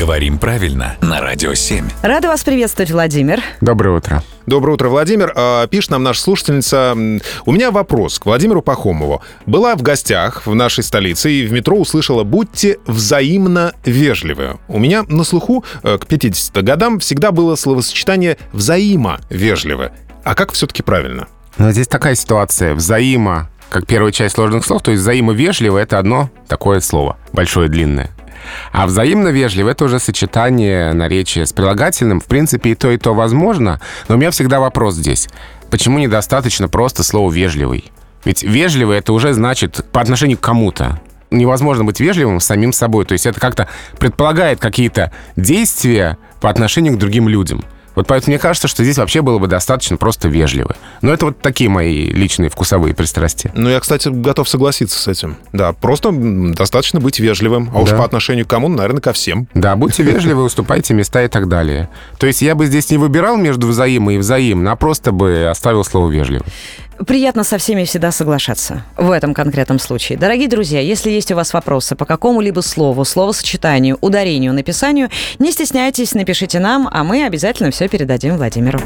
Говорим правильно на Радио 7. Рада вас приветствовать, Владимир. Доброе утро. Доброе утро, Владимир. А, Пишет нам наша слушательница. У меня вопрос к Владимиру Пахомову. Была в гостях в нашей столице и в метро услышала «Будьте взаимно вежливы». У меня на слуху э, к 50 годам всегда было словосочетание «взаимовежливы». А как все-таки правильно? Но здесь такая ситуация. Взаимо, как первая часть сложных слов, то есть взаимовежливо — это одно такое слово, большое, длинное. А взаимно вежливо — это уже сочетание наречия с прилагательным. В принципе, и то, и то возможно. Но у меня всегда вопрос здесь. Почему недостаточно просто слова «вежливый»? Ведь «вежливый» — это уже значит по отношению к кому-то. Невозможно быть вежливым с самим собой. То есть это как-то предполагает какие-то действия по отношению к другим людям. Вот поэтому мне кажется, что здесь вообще было бы достаточно просто вежливо. Но это вот такие мои личные вкусовые пристрастия. Ну, я, кстати, готов согласиться с этим. Да, просто достаточно быть вежливым. А уж Да. по отношению к кому, наверное, ко всем. Да, будьте вежливы, уступайте места и так далее. То есть я бы здесь не выбирал между взаимо и взаимно, а просто бы оставил слово вежливо. Приятно со всеми всегда соглашаться в этом конкретном случае. Дорогие друзья, если есть у вас вопросы по какому-либо слову, словосочетанию, ударению, написанию, не стесняйтесь, напишите нам, а мы обязательно все передадим Владимиру.